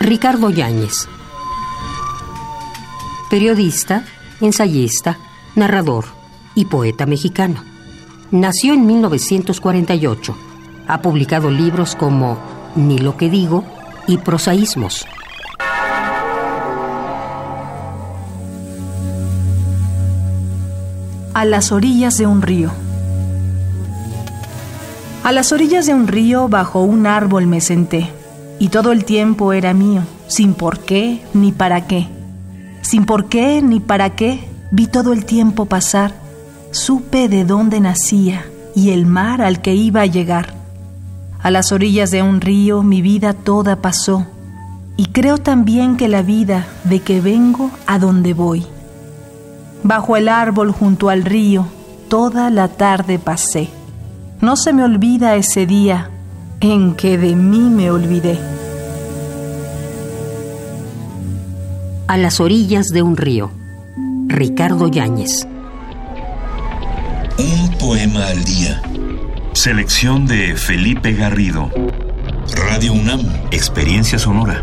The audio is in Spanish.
Ricardo Yáñez. Periodista, ensayista, narrador y poeta mexicano. Nació en 1948. Ha publicado libros como Ni lo que digo y Prosaísmos. A las orillas de un río. A las orillas de un río bajo un árbol me senté, y todo el tiempo era mío, sin por qué ni para qué. Sin por qué ni para qué, vi todo el tiempo pasar, supe de dónde nacía y el mar al que iba a llegar. A las orillas de un río mi vida toda pasó, y creo también que la vida de que vengo a donde voy. Bajo el árbol junto al río, toda la tarde pasé. No se me olvida ese día en que de mí me olvidé. A las orillas de un río. Ricardo Yáñez. Un poema al día. Selección de Felipe Garrido. Radio UNAM. Experiencia sonora.